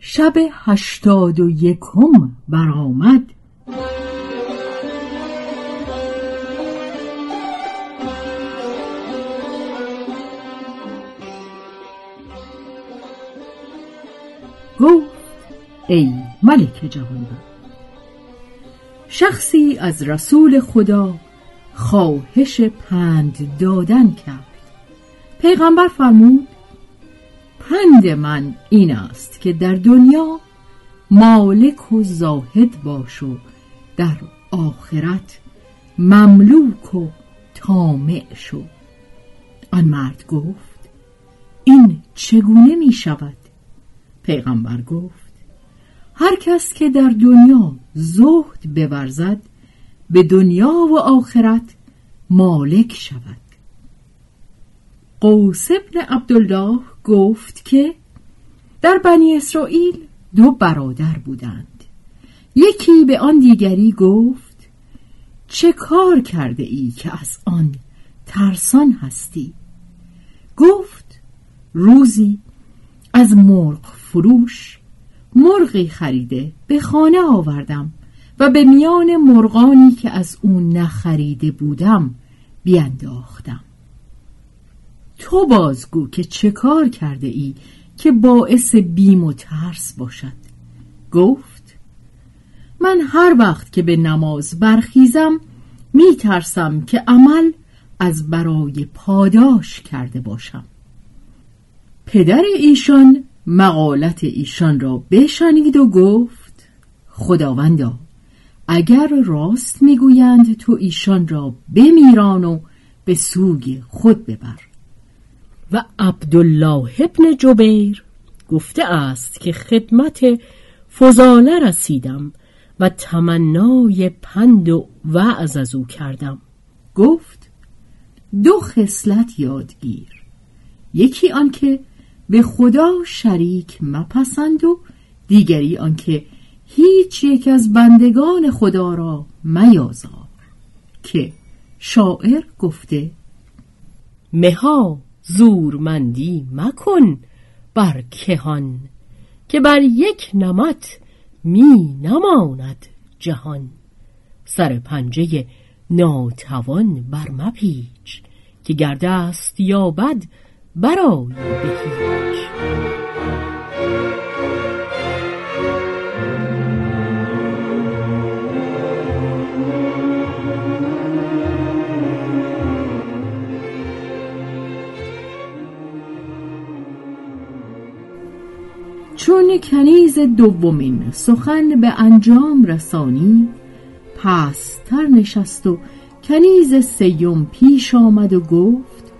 شب هشتاد و یکم برآمد. گفت ای ملک جوان شخصی از رسول خدا خواهش پند دادن کرد. پیغمبر فرمود پند من این است که در دنیا مالک و زاهد باش و در آخرت مملوک و تامع شو آن مرد گفت این چگونه می شود؟ پیغمبر گفت هر کس که در دنیا زهد بورزد به دنیا و آخرت مالک شود قوس ابن عبدالله گفت که در بنی اسرائیل دو برادر بودند. یکی به آن دیگری گفت چه کار کرده ای که از آن ترسان هستی؟ گفت روزی از مرغ فروش مرغی خریده به خانه آوردم و به میان مرغانی که از اون نخریده بودم بیانداختم تو بازگو که چه کار کرده ای که باعث بیم و ترس باشد؟ گفت من هر وقت که به نماز برخیزم می ترسم که عمل از برای پاداش کرده باشم. پدر ایشان مقالت ایشان را بشنید و گفت خداوندا اگر راست می‌گویند تو ایشان را بمیران و به سوگ خود ببر. و عبدالله ابن جبیر گفته است که خدمت فضاله رسیدم و تمنای پند و وعظ از او کردم. گفت دو خصلت یادگیر. یکی آنکه به خدا شریک مپسند و دیگری آنکه هیچ یک از بندگان خدا را میازار. که شاعر گفته مها زورمندی مکن بر کهان که بر یک نمت می نماند جهان. سر پنجه ناتوان بر مپیچ که گرده است یا بد برای به هیچ. کنیز دومین سخن به انجام رسانی پستر نشست و کنیز سیم پیش آمد و گفت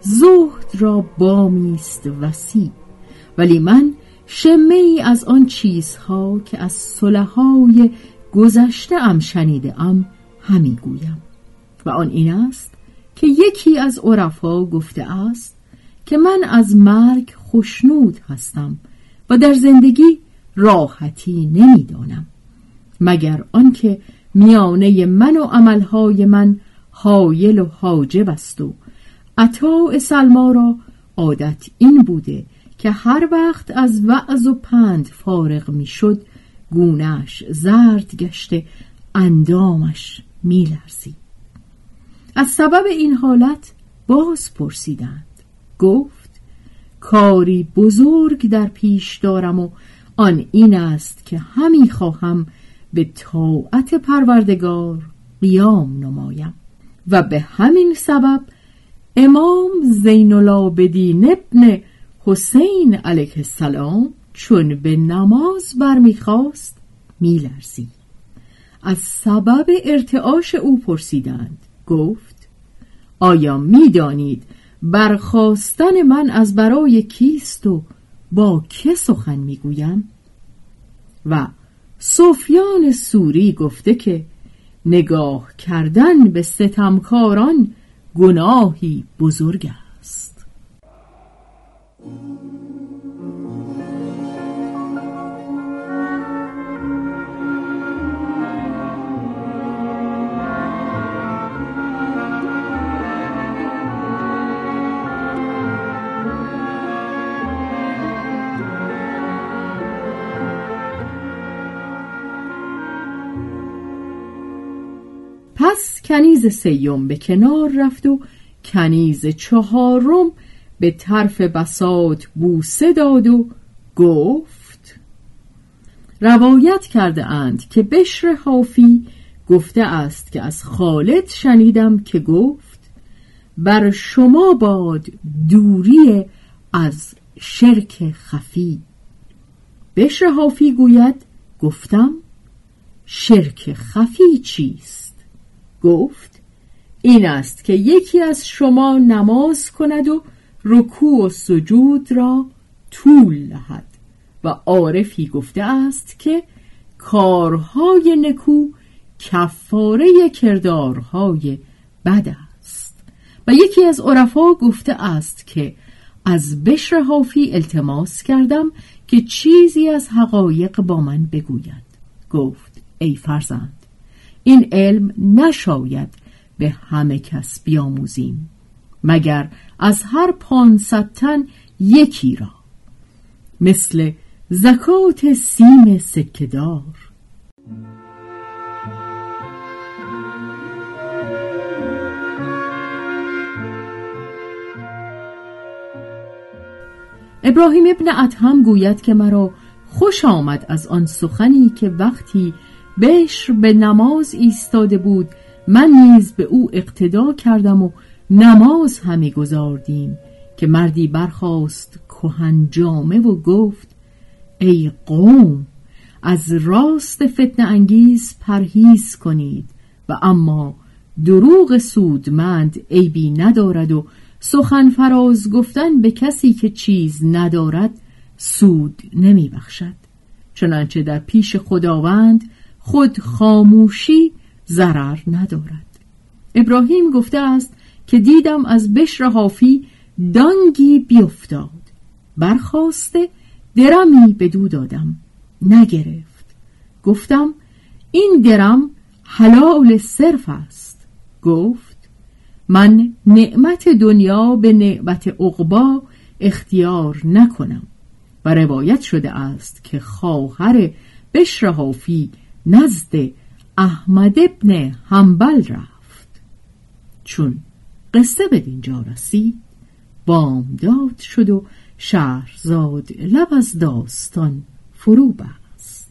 زهد را بامیست وسیع ولی من شمه ای از آن چیزها که از صلحای گذشته ام شنیده ام همی گویم. و آن این است که یکی از عرفا گفته است که من از مرگ خشنود هستم و در زندگی راحتی نمی‌دانم. مگر آنکه میانه من و عملهای من حایل و حاجب است و عطا سلما را عادت این بوده که هر وقت از وعظ و پند فارغ می‌شد گونهش زرد گشته اندامش میلرزید. از سبب این حالت باز پرسیدند. گفت کاری بزرگ در پیش دارم و آن این است که همی خواهم به طاعت پروردگار قیام نمایم. و به همین سبب امام زین العابدین ابن حسین علیه السلام چون به نماز برمیخواست میلرزید. از سبب ارتعاش او پرسیدند. گفت آیا می‌دانید برخواستن من از برای کیست و با که سخن می‌گویم؟ و سفیان سوری گفته که نگاه کردن به ستمکاران گناهی بزرگ است. پس کنیز سیوم به کنار رفت و کنیز چهارم به طرف بساط بوسه داد و گفت روایت کرده اند که بشر حافی گفته است که از خالد شنیدم که گفت بر شما باد دوری از شرک خفی. بشر حافی گوید گفتم شرک خفی چیست؟ گفت این است که یکی از شما نماز کند و رکوع و سجود را طول دهد و عارفی گفته است که کارهای نکو کفاره کردارهای بد است. و یکی از عرفا گفته است که از بشر حافی التماس کردم که چیزی از حقایق با من بگوید. گفت ای فرزند این علم نشاید به همه کس بیاموزیم مگر از هر پانصد تن یکی را مثل زکات سیم سکهدار. ابراهیم ابن ادهم گوید که مرا خوش آمد از آن سخنی که وقتی بشر به نماز ایستاده بود. من نیز به او اقتدا کردم و نماز همی گذاردیم که مردی برخاست کهن جامه و گفت ای قوم از راست فتن انگیز پرهیز کنید و اما دروغ سودمند عیبی ندارد و سخن فراز گفتن به کسی که چیز ندارد سود نمی بخشد چنانچه در پیش خداوند خود خاموشی ضرر ندارد. ابراهیم گفته است که دیدم از بشر حافی دانگی بیفتاد. برخواسته درمی به دو دادم نگرفت. گفتم این درم حلال صرف است. گفت من نعمت دنیا به نعمت عقبا اختیار نکنم. و روایت شده است که خواهر بشر حافی نزد احمد ابن حنبل رفت. چون قصه به دینجا رسید بامداد شد و شهرزاد لب از داستان فرو بست.